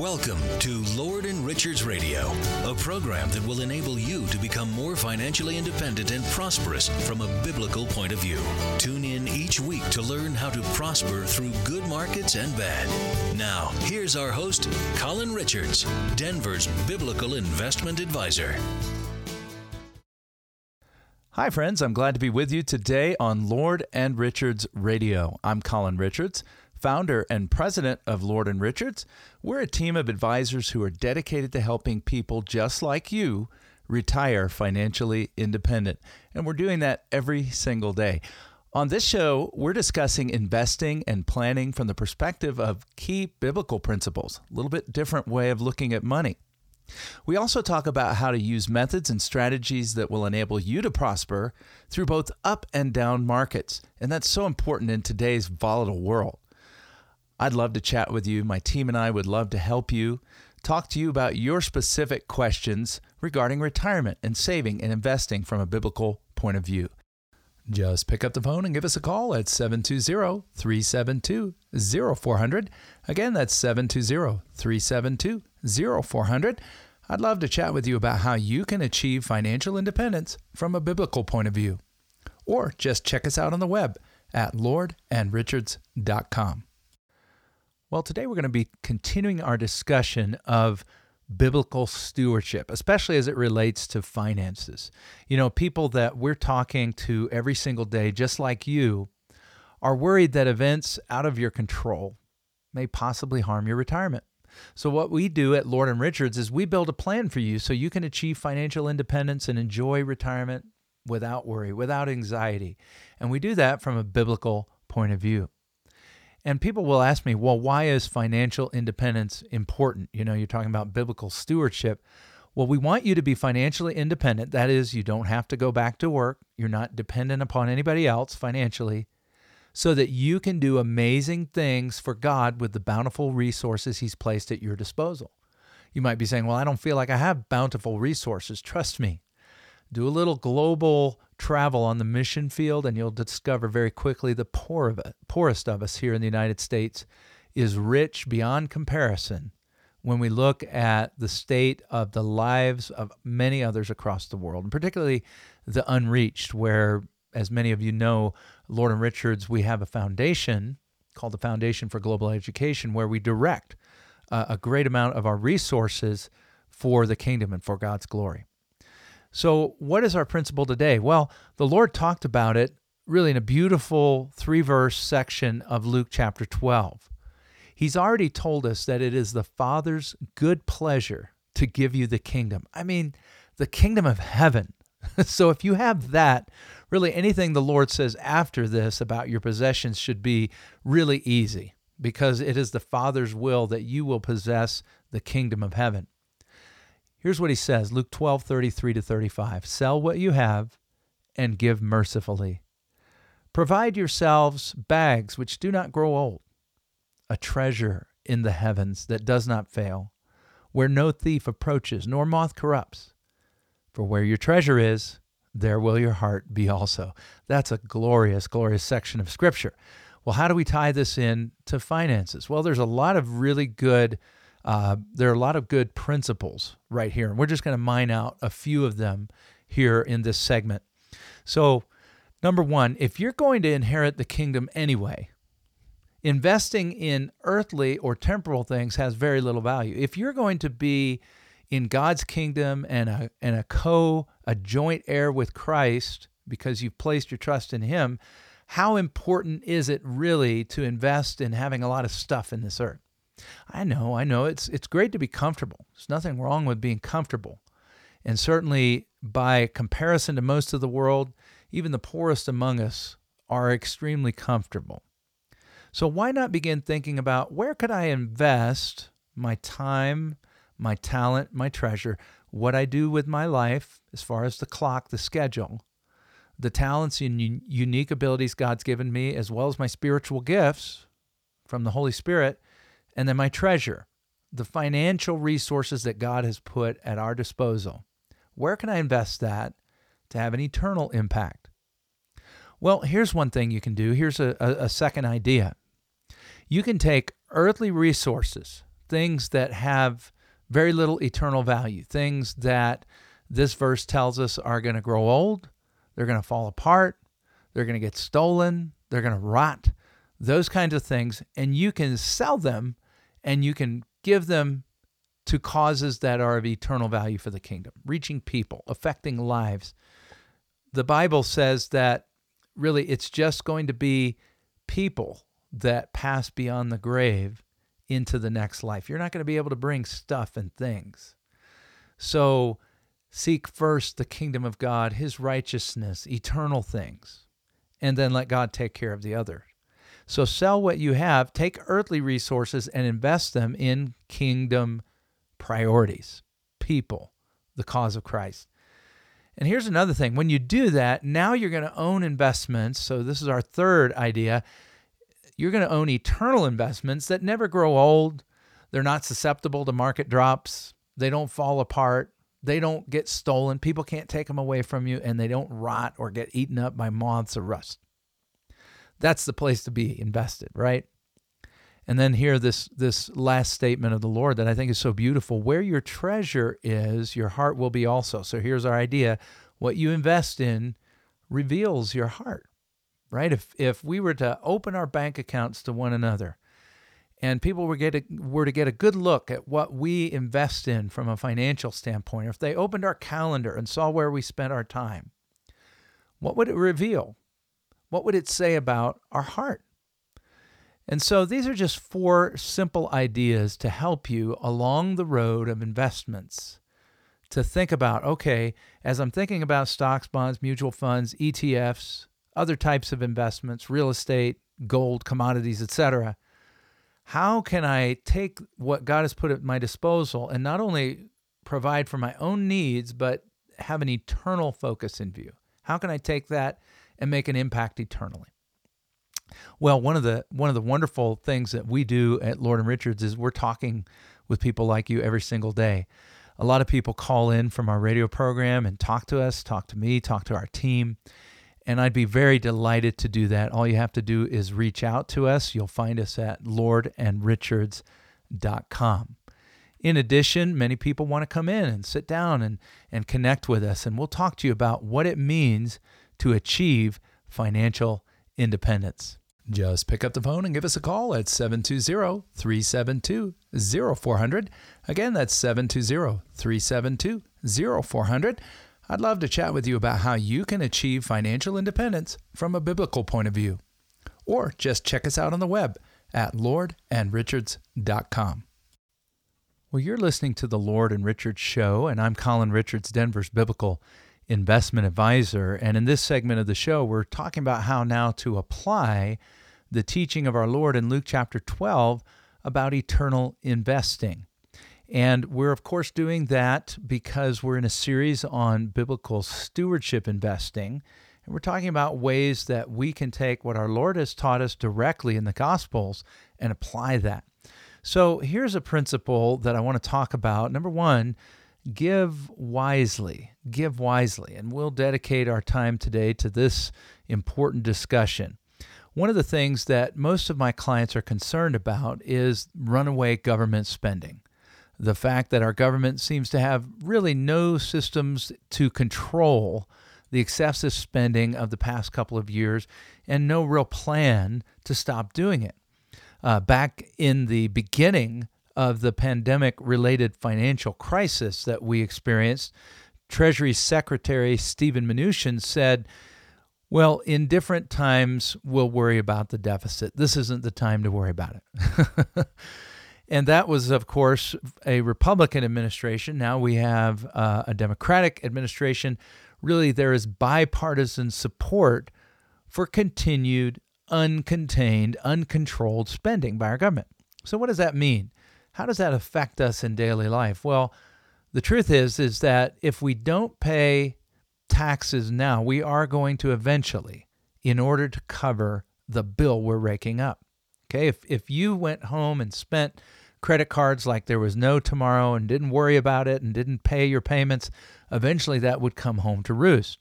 Welcome to Lord and Richards Radio, a program that will enable you to become more financially independent and prosperous from a biblical point of view. Tune in each week to learn how to prosper through good markets and bad. Now, here's our host, Colin Richards, Denver's biblical investment advisor. Hi, friends. I'm glad to be with you today on Lord and Richards Radio. I'm Colin Richards founder and president of Lord and Richards. We're a team of advisors who are dedicated to helping people just like you retire financially independent. And we're doing that every single day. On this show, we're discussing investing and planning from the perspective of key biblical principles, a little bit different way of looking at money. We also talk about how to use methods and strategies that will enable you to prosper through both up and down markets. And that's so important in today's volatile world. I'd love to chat with you. My team and I would love to help you, talk to you about your specific questions regarding retirement and saving and investing from a biblical point of view. Just pick up the phone and give us a call at 720 372 0400. Again, that's 720 372 0400. I'd love to chat with you about how you can achieve financial independence from a biblical point of view. Or just check us out on the web at lordandrichards.com. Well, today we're going to be continuing our discussion of biblical stewardship, especially as it relates to finances. You know, people that we're talking to every single day, just like you, are worried that events out of your control may possibly harm your retirement. So, what we do at Lord and Richards is we build a plan for you so you can achieve financial independence and enjoy retirement without worry, without anxiety. And we do that from a biblical point of view. And people will ask me, well, why is financial independence important? You know, you're talking about biblical stewardship. Well, we want you to be financially independent. That is, you don't have to go back to work, you're not dependent upon anybody else financially, so that you can do amazing things for God with the bountiful resources He's placed at your disposal. You might be saying, well, I don't feel like I have bountiful resources. Trust me. Do a little global travel on the mission field, and you'll discover very quickly the poor of it, poorest of us here in the United States is rich beyond comparison when we look at the state of the lives of many others across the world, and particularly the unreached, where, as many of you know, Lord and Richards, we have a foundation called the Foundation for Global Education, where we direct uh, a great amount of our resources for the kingdom and for God's glory. So, what is our principle today? Well, the Lord talked about it really in a beautiful three verse section of Luke chapter 12. He's already told us that it is the Father's good pleasure to give you the kingdom. I mean, the kingdom of heaven. so, if you have that, really anything the Lord says after this about your possessions should be really easy because it is the Father's will that you will possess the kingdom of heaven. Here's what he says Luke 12, 33 to 35. Sell what you have and give mercifully. Provide yourselves bags which do not grow old, a treasure in the heavens that does not fail, where no thief approaches, nor moth corrupts. For where your treasure is, there will your heart be also. That's a glorious, glorious section of Scripture. Well, how do we tie this in to finances? Well, there's a lot of really good uh, there are a lot of good principles right here, and we're just going to mine out a few of them here in this segment. So, number one, if you're going to inherit the kingdom anyway, investing in earthly or temporal things has very little value. If you're going to be in God's kingdom and a and a co a joint heir with Christ because you've placed your trust in him, how important is it really to invest in having a lot of stuff in this earth? I know, I know. It's it's great to be comfortable. There's nothing wrong with being comfortable. And certainly by comparison to most of the world, even the poorest among us are extremely comfortable. So why not begin thinking about where could I invest my time, my talent, my treasure, what I do with my life as far as the clock, the schedule, the talents and unique abilities God's given me, as well as my spiritual gifts from the Holy Spirit and then my treasure, the financial resources that God has put at our disposal. Where can I invest that to have an eternal impact? Well, here's one thing you can do. Here's a, a, a second idea. You can take earthly resources, things that have very little eternal value, things that this verse tells us are going to grow old, they're going to fall apart, they're going to get stolen, they're going to rot, those kinds of things. And you can sell them and you can give them to causes that are of eternal value for the kingdom, reaching people, affecting lives. The Bible says that really it's just going to be people that pass beyond the grave into the next life. You're not going to be able to bring stuff and things. So seek first the kingdom of God, his righteousness, eternal things, and then let God take care of the other. So sell what you have, take earthly resources and invest them in kingdom priorities, people, the cause of Christ. And here's another thing when you do that, now you're going to own investments. So, this is our third idea. You're going to own eternal investments that never grow old. They're not susceptible to market drops. They don't fall apart. They don't get stolen. People can't take them away from you, and they don't rot or get eaten up by moths or rust. That's the place to be invested, right? And then here this this last statement of the Lord that I think is so beautiful, where your treasure is, your heart will be also. So here's our idea, what you invest in reveals your heart. Right? If if we were to open our bank accounts to one another and people were get a, were to get a good look at what we invest in from a financial standpoint, if they opened our calendar and saw where we spent our time, what would it reveal? What would it say about our heart? And so these are just four simple ideas to help you along the road of investments to think about okay, as I'm thinking about stocks, bonds, mutual funds, ETFs, other types of investments, real estate, gold, commodities, etc. How can I take what God has put at my disposal and not only provide for my own needs, but have an eternal focus in view? How can I take that and make an impact eternally? Well, one of the one of the wonderful things that we do at Lord and Richards is we're talking with people like you every single day. A lot of people call in from our radio program and talk to us, talk to me, talk to our team. And I'd be very delighted to do that. All you have to do is reach out to us. You'll find us at lordandrichards.com. In addition, many people want to come in and sit down and, and connect with us, and we'll talk to you about what it means to achieve financial independence. Just pick up the phone and give us a call at 720 372 0400. Again, that's 720 372 0400. I'd love to chat with you about how you can achieve financial independence from a biblical point of view. Or just check us out on the web at lordandrichards.com. Well, you're listening to the Lord and Richards Show, and I'm Colin Richards, Denver's Biblical Investment Advisor. And in this segment of the show, we're talking about how now to apply the teaching of our Lord in Luke chapter 12 about eternal investing. And we're, of course, doing that because we're in a series on biblical stewardship investing. And we're talking about ways that we can take what our Lord has taught us directly in the Gospels and apply that. So here's a principle that I want to talk about. Number one, give wisely. Give wisely. And we'll dedicate our time today to this important discussion. One of the things that most of my clients are concerned about is runaway government spending. The fact that our government seems to have really no systems to control the excessive spending of the past couple of years and no real plan to stop doing it. Uh, back in the beginning of the pandemic related financial crisis that we experienced, Treasury Secretary Steven Mnuchin said well, in different times, we'll worry about the deficit. This isn't the time to worry about it. and that was, of course, a Republican administration. Now we have uh, a Democratic administration. Really, there is bipartisan support for continued, uncontained, uncontrolled spending by our government. So, what does that mean? How does that affect us in daily life? Well, the truth is is that if we don't pay taxes now, we are going to eventually, in order to cover the bill we're raking up. Okay, if, if you went home and spent credit cards like there was no tomorrow and didn't worry about it and didn't pay your payments, eventually that would come home to roost.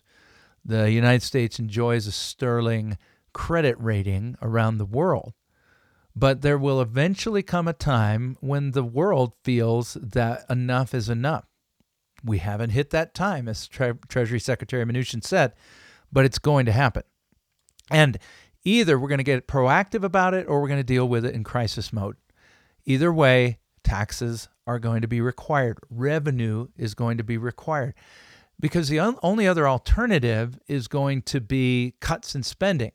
The United States enjoys a sterling credit rating around the world. But there will eventually come a time when the world feels that enough is enough. We haven't hit that time, as Tre- Treasury Secretary Mnuchin said, but it's going to happen. And either we're going to get proactive about it or we're going to deal with it in crisis mode. Either way, taxes are going to be required, revenue is going to be required. Because the only other alternative is going to be cuts in spending.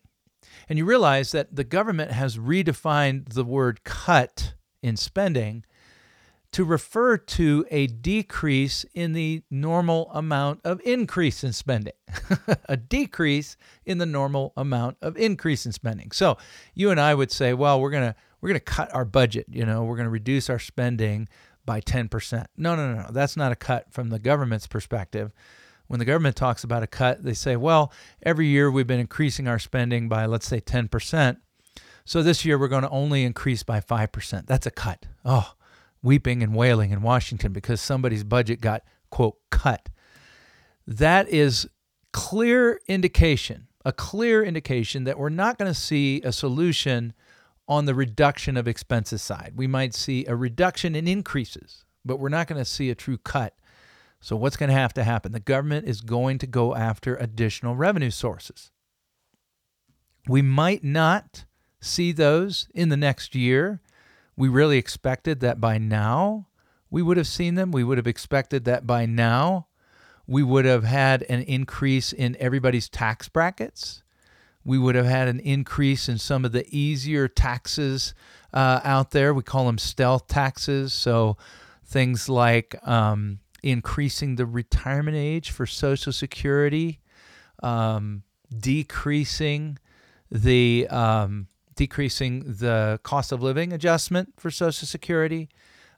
And you realize that the government has redefined the word cut in spending to refer to a decrease in the normal amount of increase in spending. a decrease in the normal amount of increase in spending. So you and I would say, well, we're going to we're going to cut our budget, you know, we're going to reduce our spending by 10%. No, no, no, no. That's not a cut from the government's perspective when the government talks about a cut, they say, well, every year we've been increasing our spending by, let's say, 10%. So this year we're going to only increase by 5%. That's a cut. Oh, weeping and wailing in Washington because somebody's budget got, quote, cut. That is clear indication, a clear indication that we're not going to see a solution on the reduction of expenses side. We might see a reduction in increases, but we're not going to see a true cut so, what's going to have to happen? The government is going to go after additional revenue sources. We might not see those in the next year. We really expected that by now we would have seen them. We would have expected that by now we would have had an increase in everybody's tax brackets. We would have had an increase in some of the easier taxes uh, out there. We call them stealth taxes. So things like um, increasing the retirement age for Social Security, um, decreasing the um, decreasing the cost of living adjustment for Social Security,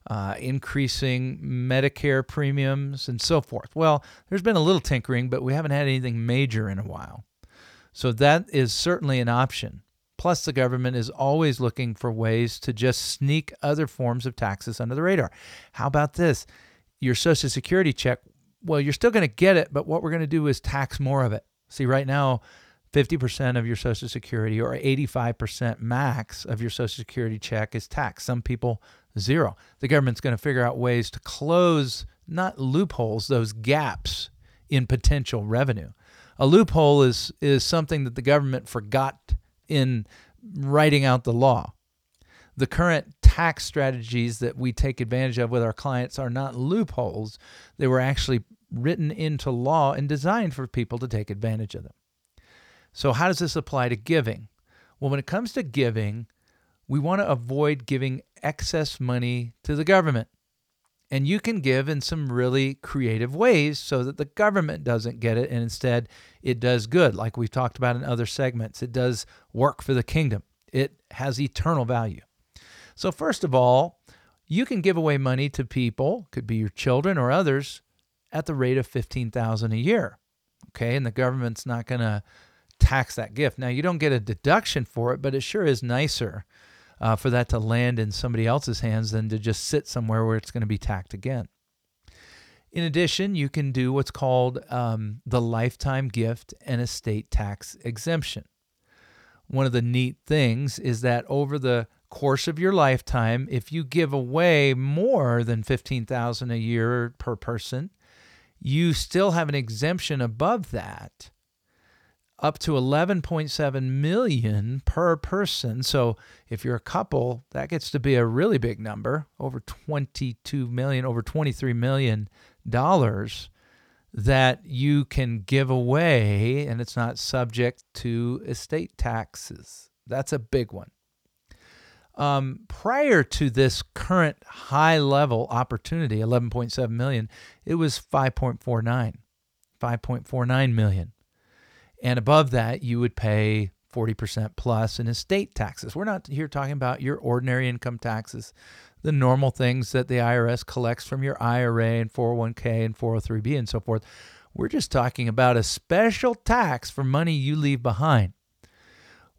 uh, increasing Medicare premiums, and so forth. Well, there's been a little tinkering, but we haven't had anything major in a while. So that is certainly an option. Plus, the government is always looking for ways to just sneak other forms of taxes under the radar. How about this? Your Social Security check, well, you're still going to get it, but what we're going to do is tax more of it. See, right now, 50% of your Social Security or 85% max of your Social Security check is taxed. Some people, zero. The government's going to figure out ways to close, not loopholes, those gaps in potential revenue. A loophole is, is something that the government forgot in writing out the law the current tax strategies that we take advantage of with our clients are not loopholes. They were actually written into law and designed for people to take advantage of them. So, how does this apply to giving? Well, when it comes to giving, we want to avoid giving excess money to the government. And you can give in some really creative ways so that the government doesn't get it and instead it does good, like we've talked about in other segments. It does work for the kingdom, it has eternal value. So, first of all, you can give away money to people, could be your children or others, at the rate of 15000 a year. Okay, and the government's not going to tax that gift. Now, you don't get a deduction for it, but it sure is nicer uh, for that to land in somebody else's hands than to just sit somewhere where it's going to be taxed again. In addition, you can do what's called um, the lifetime gift and estate tax exemption. One of the neat things is that over the course of your lifetime, if you give away more than 15,000 a year per person, you still have an exemption above that up to 11.7 million per person. So if you're a couple, that gets to be a really big number, over 22 million, over 23 million dollars that you can give away and it's not subject to estate taxes. That's a big one. Um, prior to this current high level opportunity, 11.7 million, it was 5.49, 5.49 million. And above that, you would pay 40% plus in estate taxes. We're not here talking about your ordinary income taxes, the normal things that the IRS collects from your IRA and 401k and 403b and so forth. We're just talking about a special tax for money you leave behind.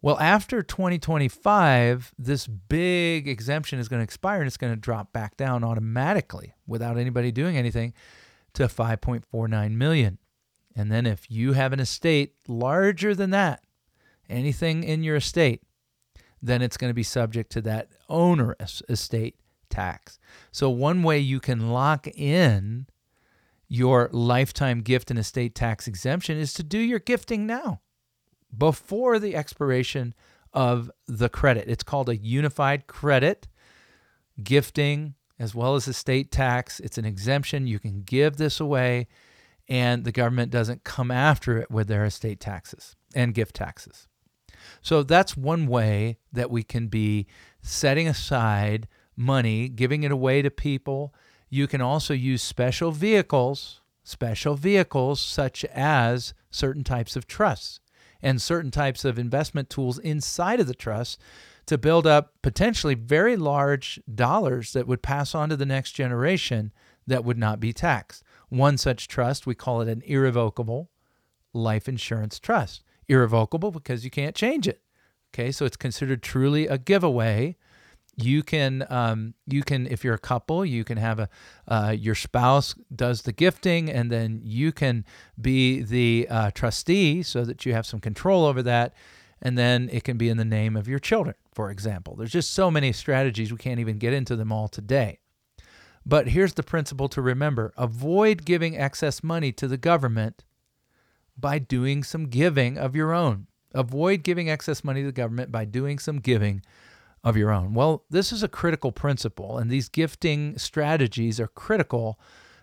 Well, after 2025, this big exemption is going to expire and it's going to drop back down automatically without anybody doing anything to 5.49 million. And then if you have an estate larger than that, anything in your estate, then it's going to be subject to that onerous estate tax. So, one way you can lock in your lifetime gift and estate tax exemption is to do your gifting now before the expiration of the credit. It's called a unified credit gifting as well as estate tax. It's an exemption. You can give this away, and the government doesn't come after it with their estate taxes and gift taxes. So that's one way that we can be setting aside money, giving it away to people. You can also use special vehicles, special vehicles such as certain types of trusts and certain types of investment tools inside of the trust to build up potentially very large dollars that would pass on to the next generation that would not be taxed. One such trust, we call it an irrevocable life insurance trust. Irrevocable because you can't change it. Okay, so it's considered truly a giveaway. You can, um, you can, if you're a couple, you can have a, uh, your spouse does the gifting, and then you can be the uh, trustee so that you have some control over that and then it can be in the name of your children, for example. There's just so many strategies, we can't even get into them all today. But here's the principle to remember avoid giving excess money to the government by doing some giving of your own. Avoid giving excess money to the government by doing some giving of your own. Well, this is a critical principle, and these gifting strategies are critical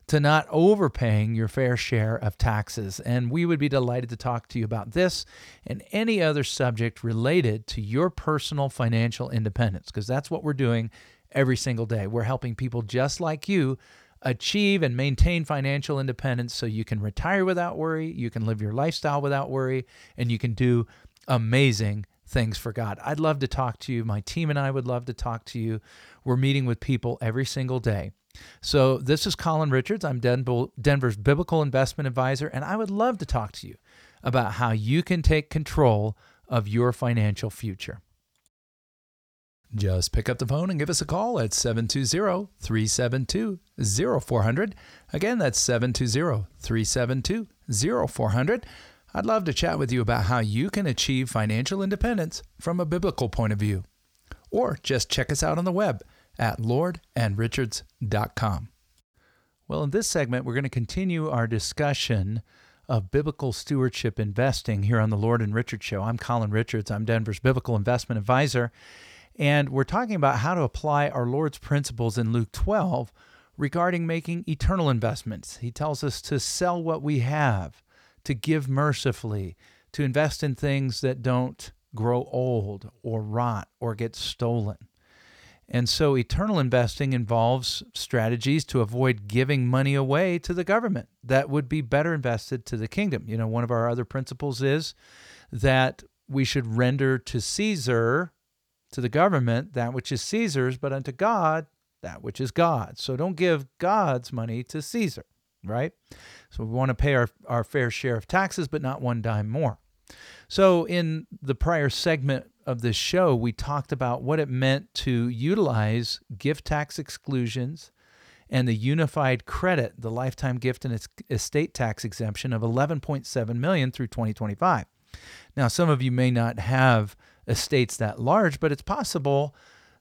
to not overpaying your fair share of taxes. And we would be delighted to talk to you about this and any other subject related to your personal financial independence, because that's what we're doing every single day. We're helping people just like you achieve and maintain financial independence so you can retire without worry, you can live your lifestyle without worry, and you can do amazing things for God. I'd love to talk to you. My team and I would love to talk to you. We're meeting with people every single day. So, this is Colin Richards. I'm Denver's Biblical Investment Advisor, and I would love to talk to you about how you can take control of your financial future. Just pick up the phone and give us a call at 720 372 0400. Again, that's 720 372 0400. I'd love to chat with you about how you can achieve financial independence from a biblical point of view. Or just check us out on the web at lordandrichards.com. Well, in this segment, we're going to continue our discussion of biblical stewardship investing here on the Lord and Richards Show. I'm Colin Richards, I'm Denver's Biblical Investment Advisor, and we're talking about how to apply our Lord's principles in Luke 12 regarding making eternal investments. He tells us to sell what we have, to give mercifully, to invest in things that don't grow old or rot or get stolen. And so eternal investing involves strategies to avoid giving money away to the government that would be better invested to the kingdom. You know, one of our other principles is that we should render to Caesar, to the government, that which is Caesar's, but unto God, that which is God's. So don't give God's money to Caesar, right? So we want to pay our, our fair share of taxes, but not one dime more. So in the prior segment of this show, we talked about what it meant to utilize gift tax exclusions and the unified credit, the lifetime gift and estate tax exemption of 11.7 million through 2025. Now, some of you may not have estates that large, but it's possible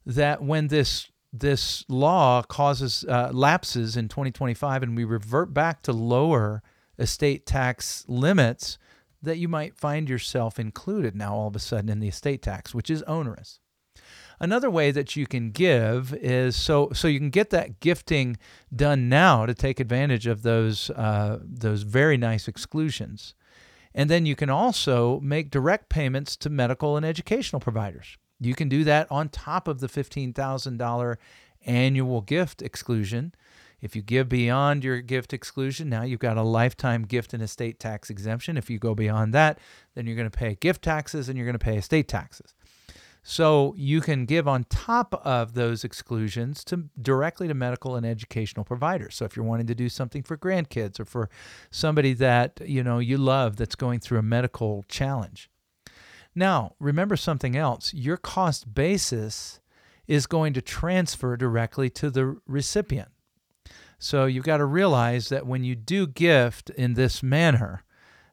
that when this this law causes uh, lapses in 2025 and we revert back to lower estate tax limits, that you might find yourself included now all of a sudden in the estate tax, which is onerous. Another way that you can give is so so you can get that gifting done now to take advantage of those uh, those very nice exclusions, and then you can also make direct payments to medical and educational providers. You can do that on top of the fifteen thousand dollar annual gift exclusion if you give beyond your gift exclusion, now you've got a lifetime gift and estate tax exemption. If you go beyond that, then you're going to pay gift taxes and you're going to pay estate taxes. So you can give on top of those exclusions to directly to medical and educational providers. So if you're wanting to do something for grandkids or for somebody that, you know, you love that's going through a medical challenge. Now, remember something else. Your cost basis is going to transfer directly to the recipient. So you've got to realize that when you do gift in this manner,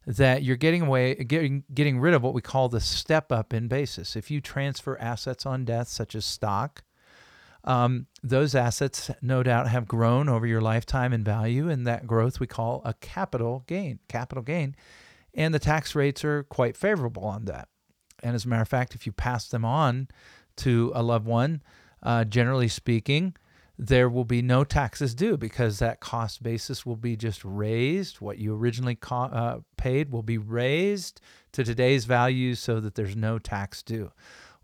that you're getting away getting getting rid of what we call the step up in basis. If you transfer assets on death, such as stock, um, those assets no doubt have grown over your lifetime in value, and that growth we call a capital gain. Capital gain, and the tax rates are quite favorable on that. And as a matter of fact, if you pass them on to a loved one, uh, generally speaking, there will be no taxes due because that cost basis will be just raised. What you originally co- uh, paid will be raised to today's values so that there's no tax due.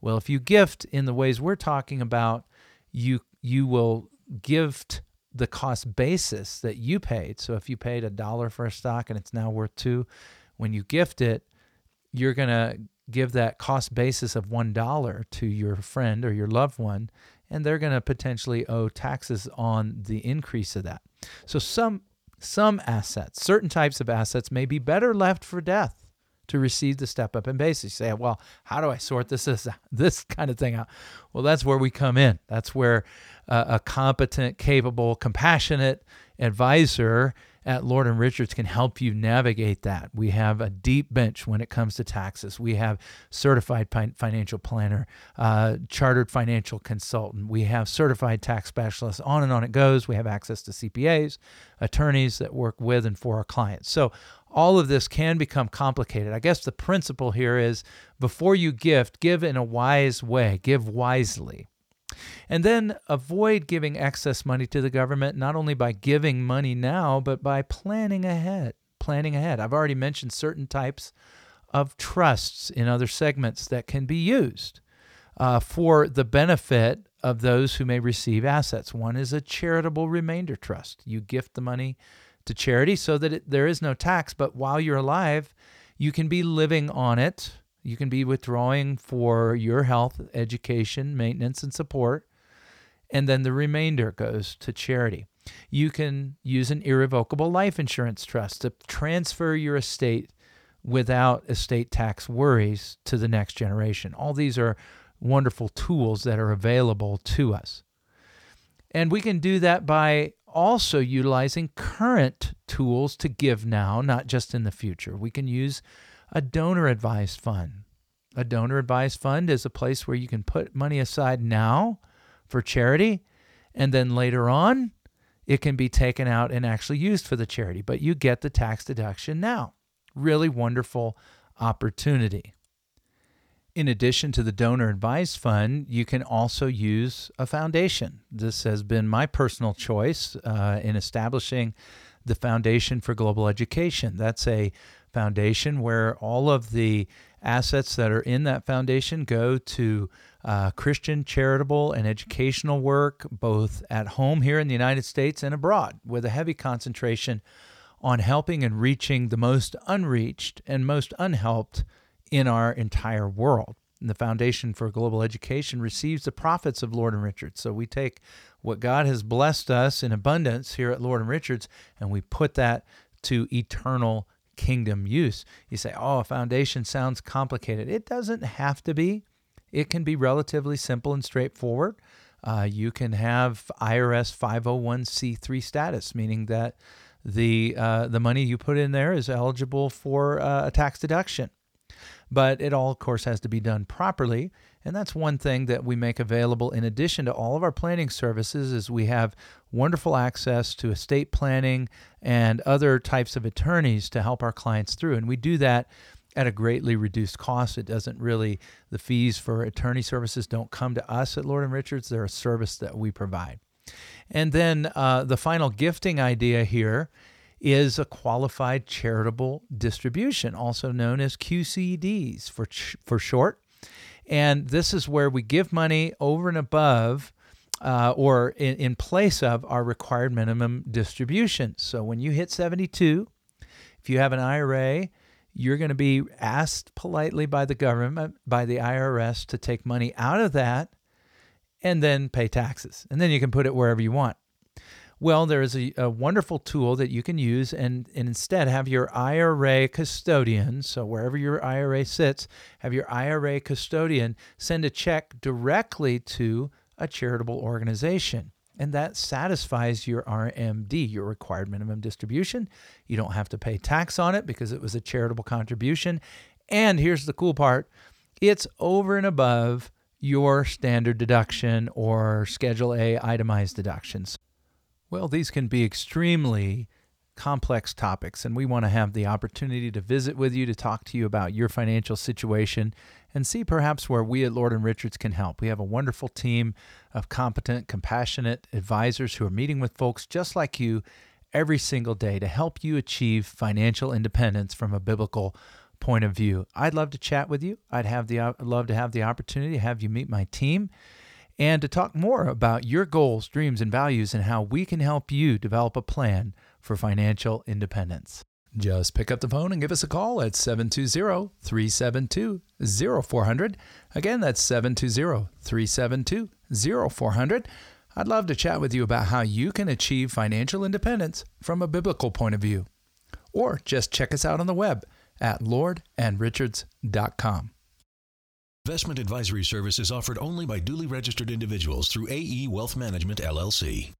Well, if you gift in the ways we're talking about, you you will gift the cost basis that you paid. So if you paid a dollar for a stock and it's now worth two, when you gift it, you're gonna give that cost basis of one dollar to your friend or your loved one and they're going to potentially owe taxes on the increase of that. So some some assets, certain types of assets may be better left for death to receive the step up in basis. You say, well, how do I sort this this, this kind of thing out? Well, that's where we come in. That's where uh, a competent, capable, compassionate advisor at Lord and Richards can help you navigate that. We have a deep bench when it comes to taxes. We have certified financial planner, uh, chartered financial consultant. We have certified tax specialists. On and on it goes. We have access to CPAs, attorneys that work with and for our clients. So all of this can become complicated. I guess the principle here is before you gift, give in a wise way, give wisely. And then avoid giving excess money to the government, not only by giving money now, but by planning ahead. Planning ahead. I've already mentioned certain types of trusts in other segments that can be used uh, for the benefit of those who may receive assets. One is a charitable remainder trust. You gift the money to charity so that it, there is no tax, but while you're alive, you can be living on it you can be withdrawing for your health, education, maintenance, and support. And then the remainder goes to charity. You can use an irrevocable life insurance trust to transfer your estate without estate tax worries to the next generation. All these are wonderful tools that are available to us. And we can do that by also utilizing current tools to give now, not just in the future. We can use a donor advised fund. A donor advised fund is a place where you can put money aside now for charity, and then later on, it can be taken out and actually used for the charity, but you get the tax deduction now. Really wonderful opportunity. In addition to the donor advised fund, you can also use a foundation. This has been my personal choice uh, in establishing the Foundation for Global Education. That's a foundation where all of the assets that are in that foundation go to uh, Christian charitable and educational work, both at home here in the United States and abroad, with a heavy concentration on helping and reaching the most unreached and most unhelped in our entire world. And the Foundation for Global Education receives the profits of Lord and Richards. So we take what God has blessed us in abundance here at Lord and Richards and we put that to eternal kingdom use. You say, oh, a foundation sounds complicated. It doesn't have to be, it can be relatively simple and straightforward. Uh, you can have IRS 501c3 status, meaning that the uh, the money you put in there is eligible for uh, a tax deduction. But it all, of course, has to be done properly. And that's one thing that we make available in addition to all of our planning services is we have wonderful access to estate planning and other types of attorneys to help our clients through. And we do that at a greatly reduced cost. It doesn't really the fees for attorney services don't come to us at Lord and Richards. They're a service that we provide. And then uh, the final gifting idea here is a qualified charitable distribution, also known as QCDs for ch- for short. And this is where we give money over and above uh, or in, in place of our required minimum distribution. So when you hit 72, if you have an IRA, you're going to be asked politely by the government, by the IRS, to take money out of that and then pay taxes. And then you can put it wherever you want. Well, there is a, a, wonderful tool that you can use and, and instead have your IRA custodian, so wherever your IRA sits, have your IRA custodian send a check directly to a charitable organization. and that satisfies your RMD, your required minimum distribution. You don't have to pay tax on it because it was a charitable contribution. And here's the cool part it's over and above your standard deduction or Schedule A itemized deductions. Well, these can be extremely complex topics, and we want to have the opportunity to visit with you to talk to you about your financial situation and see perhaps where we at Lord and Richards can help. We have a wonderful team of competent, compassionate advisors who are meeting with folks just like you every single day to help you achieve financial independence from a biblical point of view. I'd love to chat with you. I'd have the I'd love to have the opportunity to have you meet my team and to talk more about your goals, dreams, and values and how we can help you develop a plan for financial independence. Just pick up the phone and give us a call at 720 372 0400. Again, that's 720 372 0400. I'd love to chat with you about how you can achieve financial independence from a biblical point of view. Or just check us out on the web at lordandrichards.com. Investment advisory service is offered only by duly registered individuals through AE Wealth Management LLC.